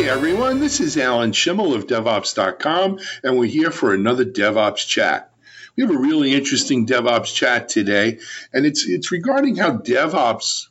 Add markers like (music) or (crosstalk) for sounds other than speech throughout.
Hey everyone, this is Alan Shimel of DevOps.com, and we're here for another DevOps chat. We have a really interesting DevOps chat today, and it's it's regarding how DevOps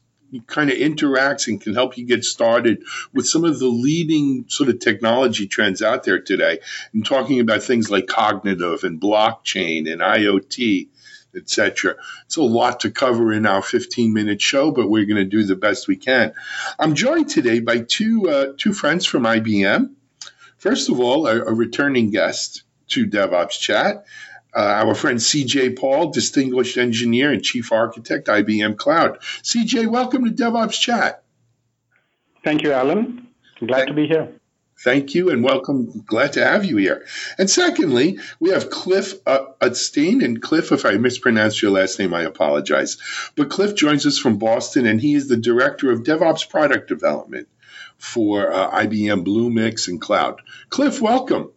kind of interacts and can help you get started with some of the leading sort of technology trends out there today. And talking about things like cognitive and blockchain and IoT etc. It's a lot to cover in our 15 minute show, but we're going to do the best we can. I'm joined today by two uh, two friends from IBM. First of all, a, a returning guest to DevOps Chat. Uh, our friend CJ Paul, distinguished engineer and chief architect, IBM Cloud. CJ, welcome to DevOps Chat. Thank you, Alan. Glad to be here. Thank you and welcome. Glad to have you here. And secondly, we have Cliff uh, Utstein. And Cliff, if I mispronounced your last name, I apologize. But Cliff joins us from Boston, and he is the director of DevOps product development for uh, IBM Bluemix and Cloud. Cliff, welcome.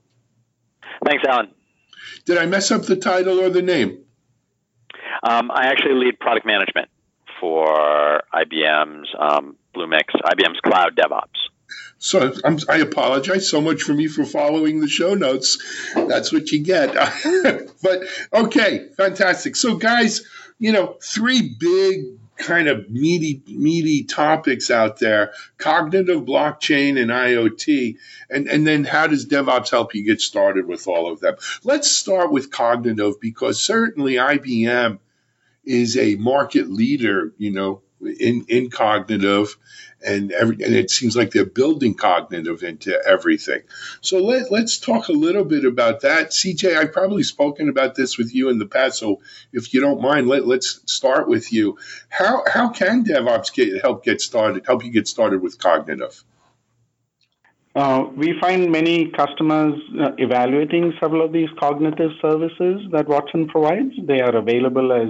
Thanks, Alan. Did I mess up the title or the name? Um, I actually lead product management for IBM's um, Bluemix, IBM's Cloud DevOps. So I'm, i apologize so much for me for following the show notes. That's what you get. (laughs) but okay, fantastic. So guys, you know, three big kind of meaty meaty topics out there cognitive blockchain and iot and and then how does devops help you get started with all of them let's start with cognitive because certainly ibm is a market leader you know in in cognitive and every and it seems like they're building cognitive into everything. So let let's talk a little bit about that. CJ, I've probably spoken about this with you in the past, so if you don't mind, let let's start with you. How how can DevOps get, help get started? Help you get started with cognitive? Uh, we find many customers uh, evaluating several of these cognitive services that Watson provides. They are available as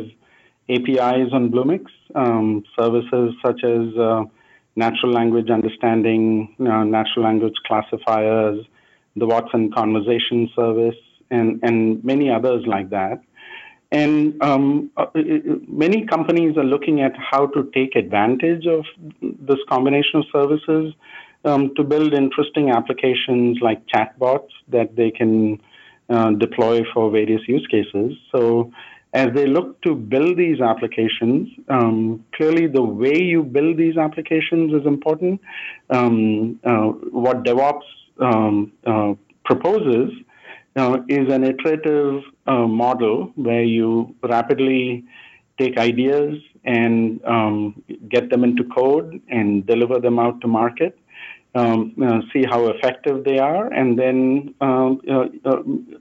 APIs on Bluemix. Um, services such as uh, natural language understanding, uh, natural language classifiers, the Watson Conversation Service, and, and many others like that. And um, uh, many companies are looking at how to take advantage of this combination of services um, to build interesting applications like chatbots that they can uh, deploy for various use cases. So as they look to build these applications, um, clearly the way you build these applications is important. Um, uh, what DevOps um, uh, proposes uh, is an iterative uh, model where you rapidly take ideas and um, get them into code and deliver them out to market. Um, uh, see how effective they are, and then um, uh,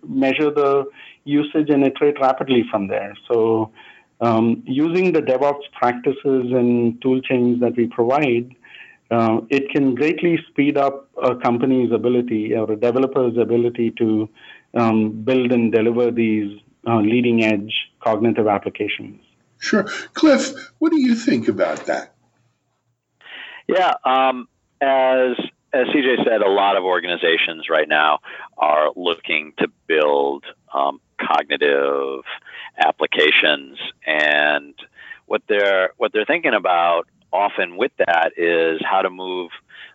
measure the usage and iterate rapidly from there. So, um, using the DevOps practices and tool chains that we provide, uh, it can greatly speed up a company's ability or a developer's ability to um, build and deliver these uh, leading edge cognitive applications. Sure. Cliff, what do you think about that? Yeah, um, as as CJ said, a lot of organizations right now are looking to build um, cognitive applications, and what they're what they're thinking about often with that is how to move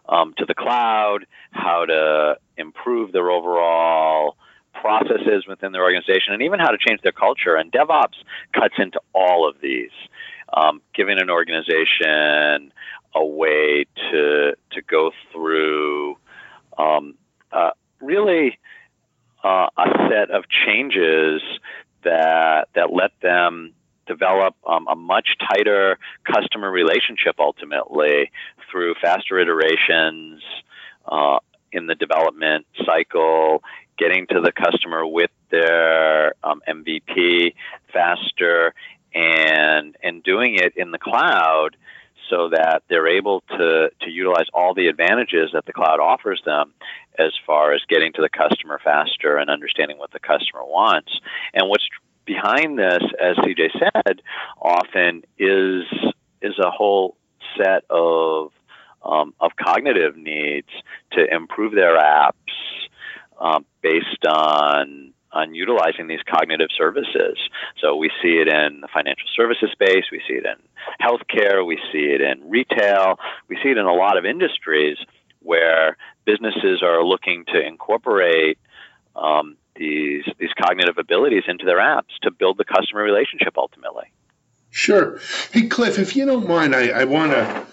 um, to the cloud, how to improve their overall processes within their organization, and even how to change their culture. And DevOps cuts into all of these, um, giving an organization a way to to go through um, uh, really uh, a set of changes that that let them develop um, a much tighter customer relationship ultimately through faster iterations uh, in the development cycle, getting to the customer with their um, MVP faster, and and doing it in the cloud so that they're able to, to utilize all the advantages that the cloud offers them as far as getting to the customer faster and understanding what the customer wants. And what's behind this, as CJ said, often is is a whole set of um, of cognitive needs to improve their apps um, based on on utilizing these cognitive services. So we see it in the financial services space, we see it in healthcare, we see it in retail, we see it in a lot of industries where businesses are looking to incorporate um, these these cognitive abilities into their apps to build the customer relationship ultimately. Sure. Hey, Cliff, if you don't mind, I, I want to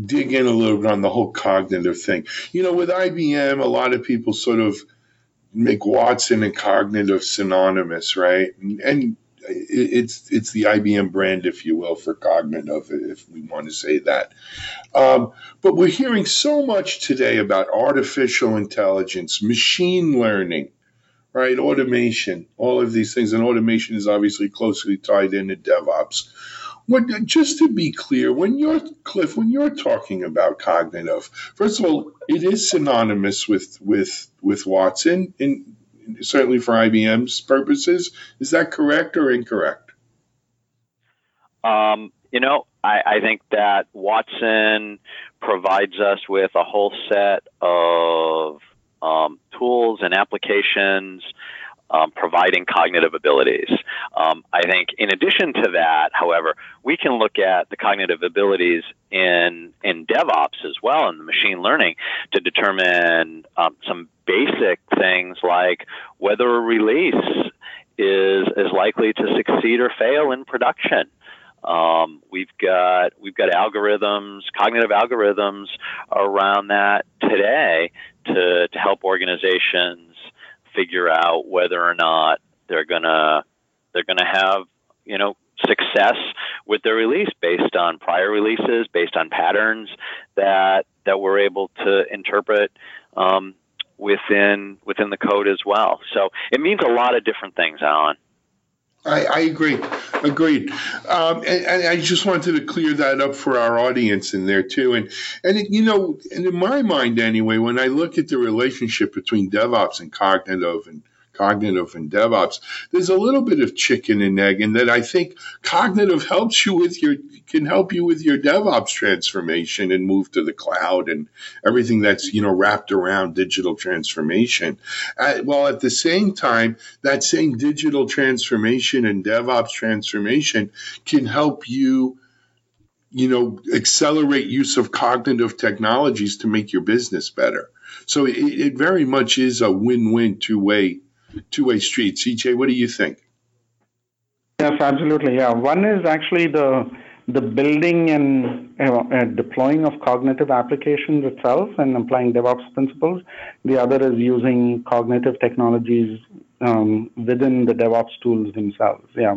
dig in a little bit on the whole cognitive thing. You know, with IBM, a lot of people sort of make Watson and cognitive synonymous, right? And, and it's it's the IBM brand, if you will, for cognitive, if we want to say that. Um, but we're hearing so much today about artificial intelligence, machine learning, right? Automation, all of these things, and automation is obviously closely tied into DevOps. What, just to be clear, when you're Cliff, when you're talking about cognitive, first of all, it is synonymous with with with Watson, certainly for IBM's purposes. Is that correct or incorrect? Um, you know, I, I, think that Watson provides us with a whole set of um, tools and applications um, providing cognitive abilities. Um, I think, in addition to that, however, we can look at the cognitive abilities in in DevOps as well, in the machine learning, to determine um, some basic things like whether a release is is likely to succeed or fail in production. Um, we've got we've got algorithms, cognitive algorithms around that today to to help organizations figure out whether or not they're gonna they're gonna have you know success with their release based on prior releases, based on patterns that that we're able to interpret um, within within the code as well. So it means a lot of different things, Alan. I, I agree. Agreed. Um, and, and, I just wanted to clear that up for our audience in there too. And and it, you know, and in my mind anyway, when I look at the relationship between DevOps and cognitive and cognitive and DevOps, there's a little bit of chicken and egg in that I think cognitive helps you with your can help you with your DevOps transformation and move to the cloud and everything that's you know wrapped around digital transformation. While at the same time, that same digital transformation and DevOps transformation can help you you know accelerate use of cognitive technologies to make your business better so it, it very much is a win-win two-way two-way street. CJ, what do you think? Yes, absolutely. Yeah, one is actually the the building and uh, deploying of cognitive applications itself and applying DevOps principles. The other is using cognitive technologies um, within the DevOps tools themselves. Yeah,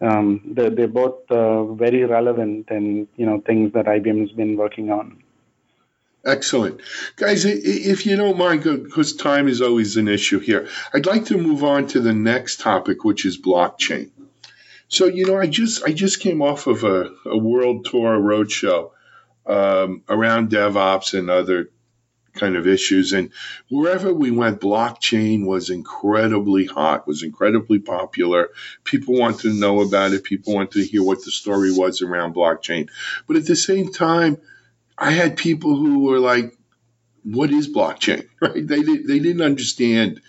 um, they're, they're both uh, very relevant and you know things that IBM has been working on. Excellent. Guys, if you don't mind, because time is always an issue here, I'd like to move on to the next topic, which is blockchain. So, you know, I just I just came off of a, a world tour roadshow um, around DevOps and other kind of issues. And wherever we went, blockchain was incredibly hot, was incredibly popular. People wanted to know about it. People wanted to hear what the story was around blockchain. But at the same time, I had people who were like, "What is blockchain?" (laughs) Right? They did, they didn't understand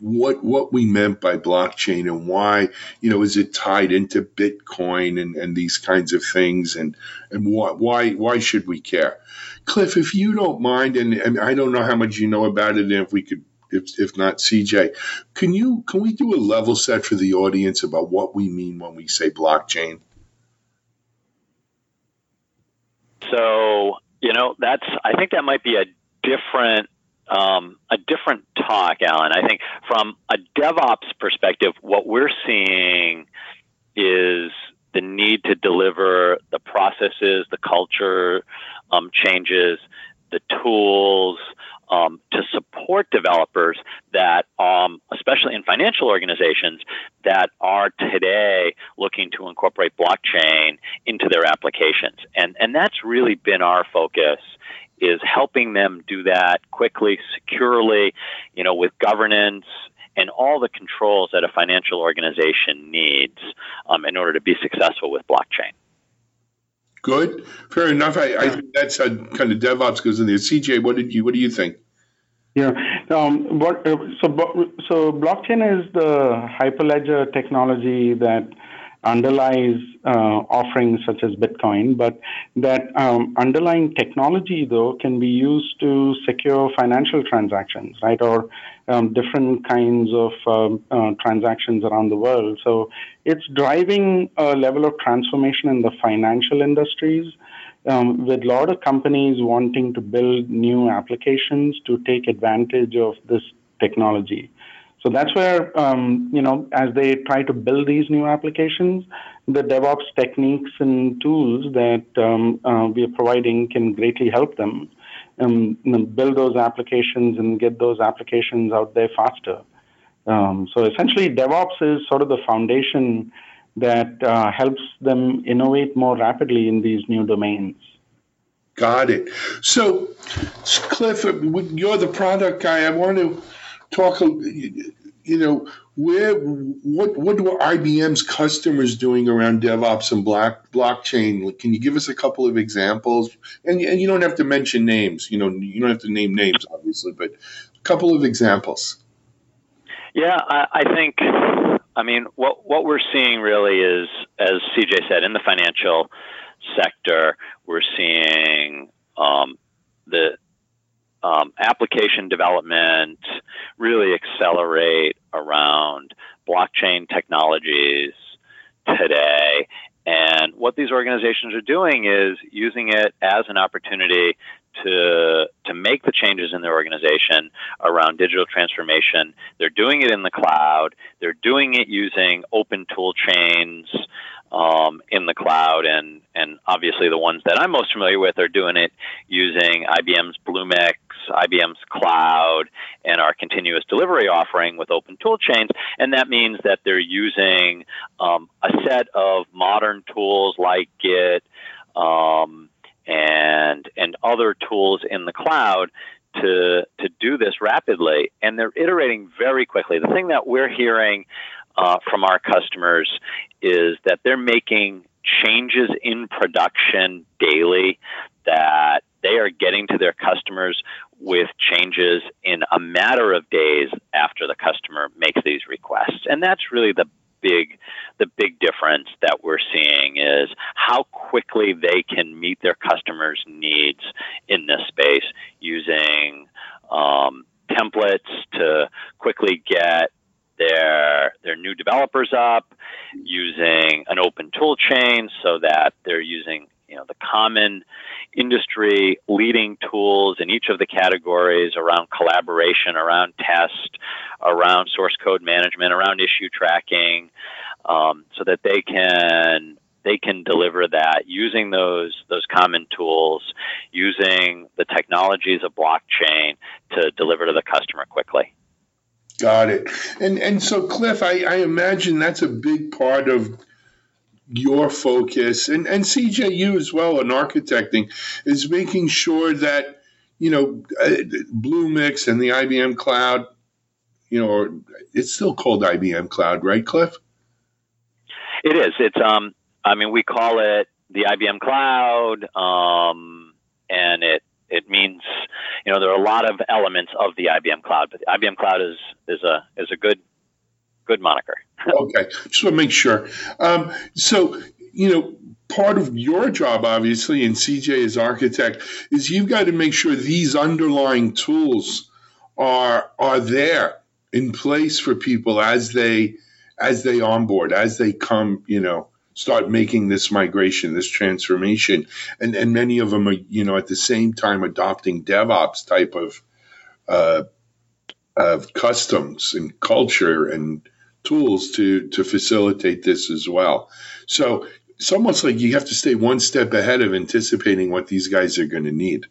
what what we meant by blockchain and why you know is it tied into Bitcoin and, and these kinds of things and and why why why should we care? Cliff, if you don't mind, and, and I don't know how much you know about it, and if we could if, if not CJ, can you can we do a level set for the audience about what we mean when we say blockchain? So, you know, that's, I think that might be a different um, a different talk, Alan. I think from a DevOps perspective, what we're seeing is the need to deliver the processes, the culture um, changes, the tools, um, to support developers that, um, especially in financial organizations, that are today looking to incorporate blockchain into their applications. And, and that's really been our focus is helping them do that quickly, securely, you know, with governance and all the controls that a financial organization needs um, in order to be successful with blockchain. Good, fair enough. I, I think that's a kind of DevOps goes in there. CJ, what did you what do you think? Yeah. Um, what, uh, so, so blockchain is the hyperledger technology that underlies uh, offerings such as Bitcoin, but that um, underlying technology, though, can be used to secure financial transactions, right, or um, different kinds of um, uh, transactions around the world. So it's driving a level of transformation in the financial industries. Um, with a lot of companies wanting to build new applications to take advantage of this technology. So that's where, um, you know, as they try to build these new applications, the DevOps techniques and tools that um, uh, we are providing can greatly help them um, build those applications and get those applications out there faster. Um, so essentially, DevOps is sort of the foundation that uh, helps them innovate more rapidly in these new domains. Got it. So, Cliff, you're the product guy. I want to talk, you know, where what what were IBM's customers doing around DevOps and block, blockchain? Can you give us a couple of examples? And, and you don't have to mention names. You know, you don't have to name names, obviously, but a couple of examples. Yeah, I, I think. I mean, what what we're seeing really is, as CJ said, in the financial sector, we're seeing um, the um, application development really accelerate around blockchain technologies today. And what these organizations are doing is using it as an opportunity to to make the changes in their organization around digital transformation. They're doing it in the cloud. They're doing it using open tool chains um, in the cloud, and and obviously the ones that I'm most familiar with are doing it using IBM's Bluemix, IBM's cloud, and our continuous delivery offering with open tool chains, and that means that they're using um, a set of modern tools like Git. Um, and and other tools in the cloud to to do this rapidly, and they're iterating very quickly. The thing that we're hearing uh, from our customers is that they're making changes in production daily that they are getting to their customers with changes in a matter of days after the customer makes these requests. And that's really the big the big difference that we're seeing is how quickly they can meet their customers' needs in this space using um, templates to quickly get their their new developers up using an open tool chain so that they're using you know the common industry leading tools in each of the categories around collaboration, around test, around source code management, around issue tracking, um, so that they can they can deliver that using those those common tools, using the technologies of blockchain to deliver to the customer quickly. Got it. And and so Cliff, I, I imagine that's a big part of your focus and, and CJU as well in architecting is making sure that, you know, uh, Bluemix and the IBM cloud, you know, it's still called IBM cloud, right, Cliff? It is. It's, um, I mean, we call it the IBM cloud, um, and it, it means, you know, there are a lot of elements of the IBM cloud, but the IBM cloud is, is a, is a good, good moniker. (laughs) okay, just want to make sure. Um, so, you know, part of your job, obviously, and CJ as architect, is you've got to make sure these underlying tools are are there in place for people as they as they onboard, as they come, you know, start making this migration, this transformation, and and many of them are, you know, at the same time adopting DevOps type of uh, of customs and culture and tools to to facilitate this as well. So it's almost like you have to stay one step ahead of anticipating what these guys are going to need.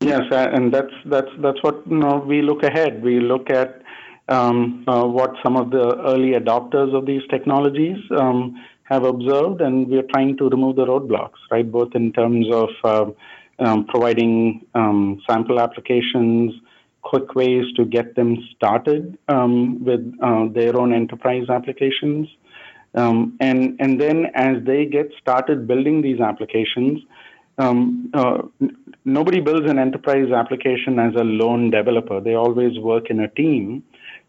Yes, uh, and that's that's that's what you know, we look ahead. We look at um, uh, what some of the early adopters of these technologies um, have observed, and we are trying to remove the roadblocks, right? Both in terms of uh, um, providing um, sample applications, quick ways to get them started um, with uh, their own enterprise applications. Um, and, and then as they get started building these applications, um, uh, nobody builds an enterprise application as a lone developer. They always work in a team.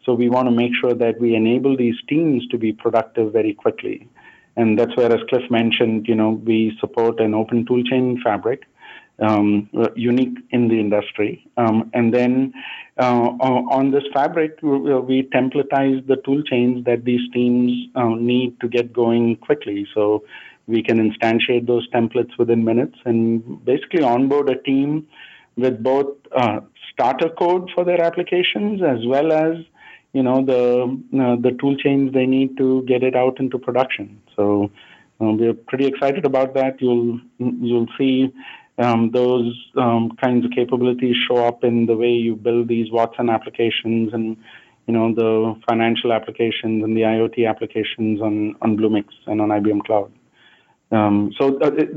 So we want to make sure that we enable these teams to be productive very quickly. And that's where, as Cliff mentioned, you know, we support an open toolchain fabric, um, unique in the industry. Um, and then uh, on this fabric, we templatize the tool chains that these teams uh, need to get going quickly. So we can instantiate those templates within minutes and basically onboard a team with both uh, starter code for their applications as well as you know the uh, the tool chains they need to get it out into production. So um, we're pretty excited about that. You'll you'll see um, those um, kinds of capabilities show up in the way you build these Watson applications and you know the financial applications and the IoT applications on on Bluemix and on IBM Cloud. Um, so uh, it,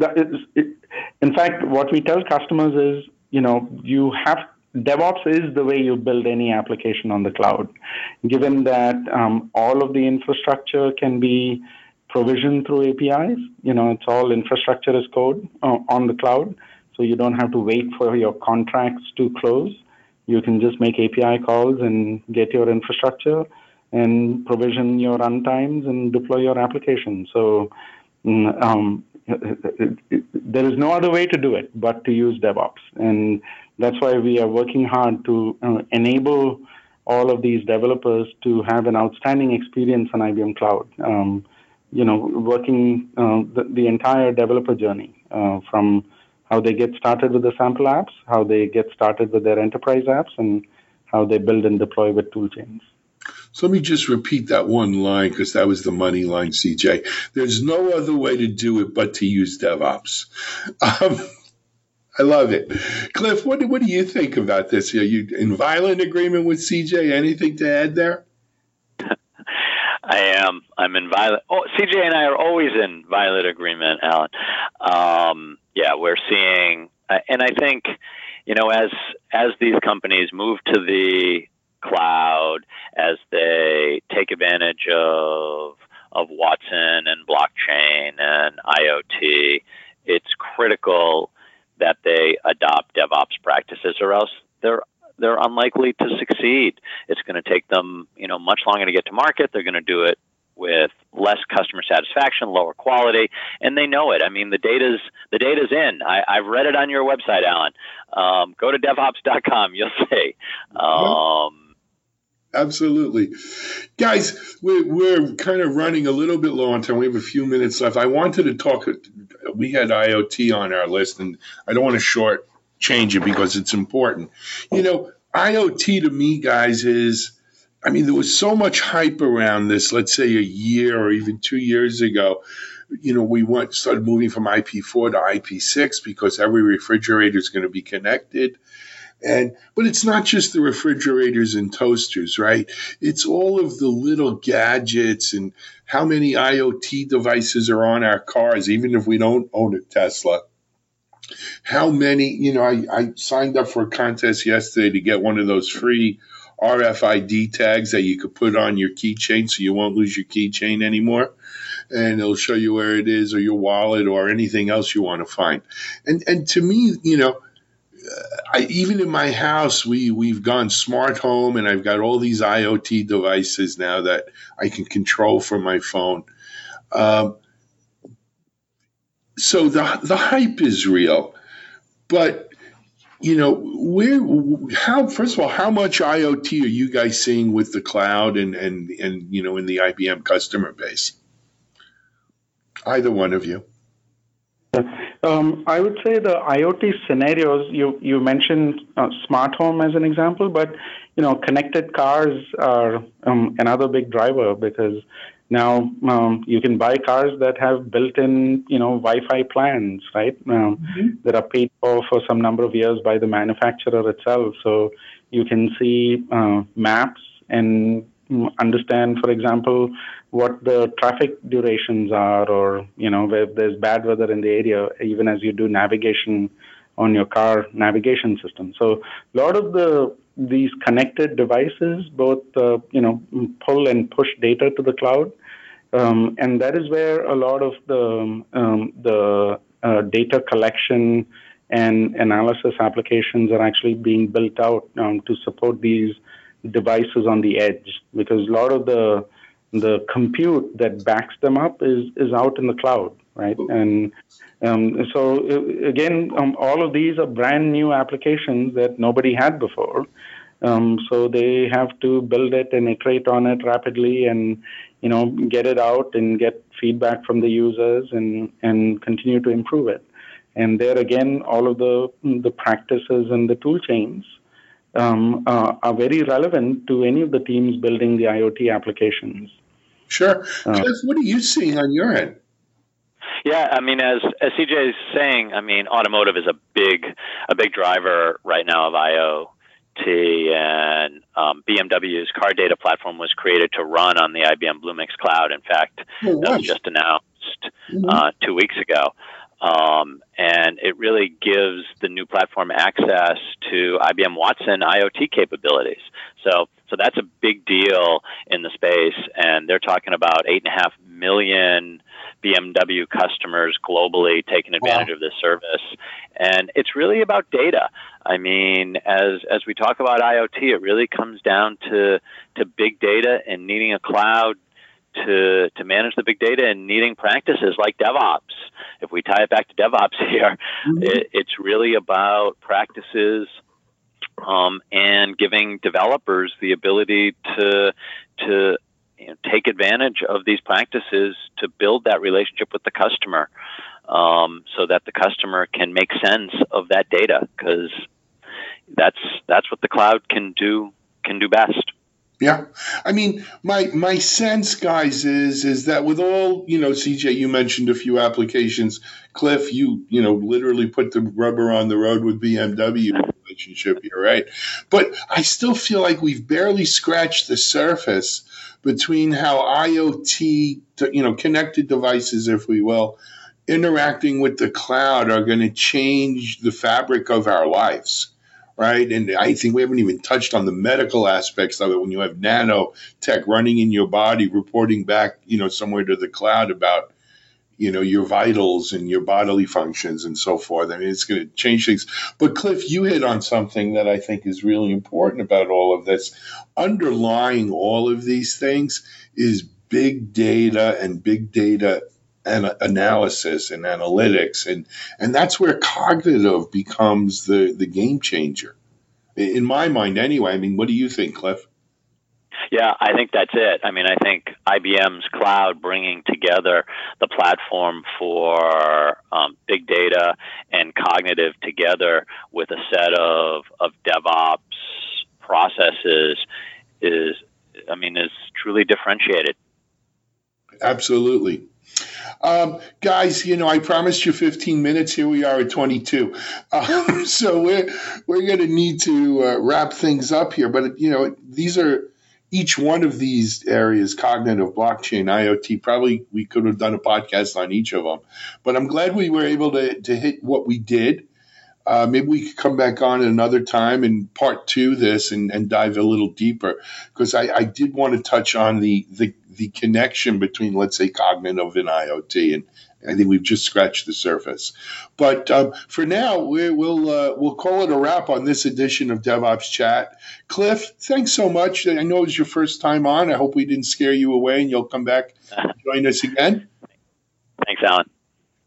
it, in fact, what we tell customers is you know you have DevOps is the way you build any application on the cloud, given that um, all of the infrastructure can be provisioned through APIs. You know, it's all infrastructure as code uh, on the cloud, so you don't have to wait for your contracts to close. You can just make API calls and get your infrastructure and provision your runtimes and deploy your application. So mm, um, there is no other way to do it but to use DevOps. And that's why we are working hard to uh, enable all of these developers to have an outstanding experience on IBM Cloud. Um, you know, working uh, the, the, entire developer journey uh, from how they get started with the sample apps, how they get started with their enterprise apps, and how they build and deploy with toolchains. So let me just repeat that one line because that was the money line, CJ. There's no other way to do it but to use DevOps. Um, I love it. Cliff, what what do you think about this? Are you in violent agreement with CJ? Anything to add there? I am. I'm in violent. Oh, CJ and I are always in violent agreement, Alan. Um, yeah, we're seeing, and I think, you know, as as these companies move to the cloud, as they take advantage of of Watson and blockchain and IoT, it's critical that they adopt DevOps practices, or else they're they're unlikely to succeed. It's going to take them, you know, much longer to get to market. They're going to do it with less customer satisfaction, lower quality, and they know it. I mean, the data's the data's in. I, have read it on your website, Alan. Um, go to DevOps.com. You'll (laughs) see. Um, Absolutely. Guys, we're, we're kind of running a little bit low on time. We have a few minutes left. I wanted to talk, we had IoT on our list, and I don't want to short change it because it's important. You know, IoT to me, guys, is, I mean, there was so much hype around this, let's say a year or even two years ago. You know, we went started moving from IP4 to IP6 because every refrigerator is going to be connected and but it's not just the refrigerators and toasters, right? It's all of the little gadgets and how many IoT devices are on our cars, even if we don't own a Tesla. How many, you know, I, I signed up for a contest yesterday to get one of those free RFID tags that you could put on your keychain so you won't lose your keychain anymore. And it'll show you where it is or your wallet or anything else you want to find. And and to me, you know, I, even in my house, we we've gone smart home, and I've got all these IoT devices now that I can control from my phone. Um, so the the hype is real, but you know where how first of all how much IoT are you guys seeing with the cloud and and and you know in the IBM customer base? Either one of you. Um, I would say the IoT scenarios you you mentioned uh, smart home as an example, but you know connected cars are um, another big driver because now um, you can buy cars that have built-in you know Wi-Fi plans, right? Um, mm-hmm. That are paid for for some number of years by the manufacturer itself, so you can see uh, maps and understand, for example, what the traffic durations are, or you know, if there's bad weather in the area, even as you do navigation on your car navigation system. So a lot of the these connected devices both uh, you know pull and push data to the cloud, um, and that is where a lot of the um, the uh, data collection and analysis applications are actually being built out um, to support these devices on the edge because a lot of the the compute that backs them up is is out in the cloud, right? And um, so again, um, all of these are brand new applications that nobody had before. Um, so they have to build it and iterate on it rapidly, and you know get it out and get feedback from the users and and continue to improve it. And there again, all of the the practices and the tool chains um, uh, are very relevant to any of the teams building the IoT applications. Sure. Uh, Cliff, what are you seeing on your end? Yeah, I mean, as as CJ is saying, I mean, automotive is a big a big driver right now of IoT, and um, BMW's car data platform was created to run on the IBM Bluemix cloud. In fact, oh, that was just announced mm-hmm. uh, two weeks ago. Um, and it really gives the new platform access to IBM Watson IoT capabilities. So, so that's a big deal in the space, and they're talking about eight and a half million BMW customers globally taking advantage wow. of this service. And it's really about data. I mean, as as we talk about IoT, it really comes down to to big data and needing a cloud to to manage the big data and needing practices like DevOps. If we tie it back to DevOps (laughs) here, mm-hmm. it, it's really about practices um, and giving developers the ability to to you know, take advantage of these practices to build that relationship with the customer, um, so that the customer can make sense of that data because that's that's what the cloud can do can do best. Yeah, I mean, my my sense, guys, is is that with all you know, CJ, you mentioned a few applications. Cliff, you you know, literally put the rubber on the road with BMW relationship here, right? But I still feel like we've barely scratched the surface between how IoT, you know, connected devices, if we will, interacting with the cloud are going to change the fabric of our lives right? And I think we haven't even touched on the medical aspects of it when you have nanotech running in your body, reporting back, you know, somewhere to the cloud about, you know, your vitals and your bodily functions and so forth. I mean, it's going to change things. But Cliff, you hit on something that I think is really important about all of this. Underlying all of these things is big data and big data and analysis and analytics and and that's where cognitive becomes the the game changer in my mind anyway i mean what do you think cliff yeah, I think that's it. I mean, I think IBM's cloud bringing together the platform for um, big data and cognitive together with a set of, of DevOps processes is, I mean, is truly differentiated. Absolutely. Um, guys, you know, I promised you 15 minutes. Here we are at 22. Um, (laughs) so we're we're going to need to uh, wrap things up here. But you know, these are each one of these areas, cognitive, blockchain, IoT. Probably we could have done a podcast on each of them. But I'm glad we were able to to hit what we did. Uh, maybe we could come back on another time and part two this and, and dive a little deeper because I, I did want to touch on the, the the connection between, let's say, cognitive and IoT, and I think we've just scratched the surface. But um, for now, we, will uh, we'll call it a wrap on this edition of DevOps Chat. Cliff, thanks so much. I know it was your first time on. I hope we didn't scare you away, and you'll come back and join us again. Thanks, Alan.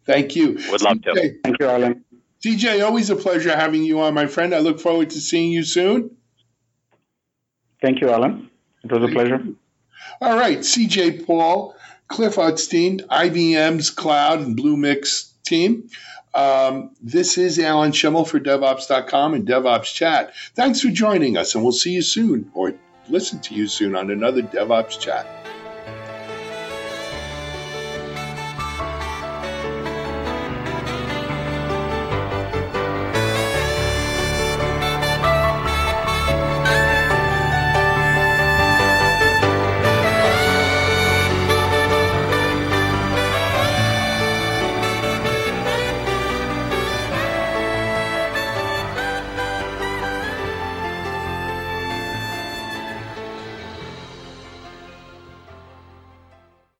Thank you. Would love CJ, to. Thank you, Alan. CJ, always a pleasure having you on, my friend. I look forward to seeing you soon. Thank you, Alan. It was a pleasure. All right, CJ Paul, Cliff Utstein, IBM's Cloud and Bluemix team. Um, this is Alan Shimel for DevOps.com and DevOps Chat. Thanks for joining us, and we'll see you soon or listen to you soon on another DevOps Chat.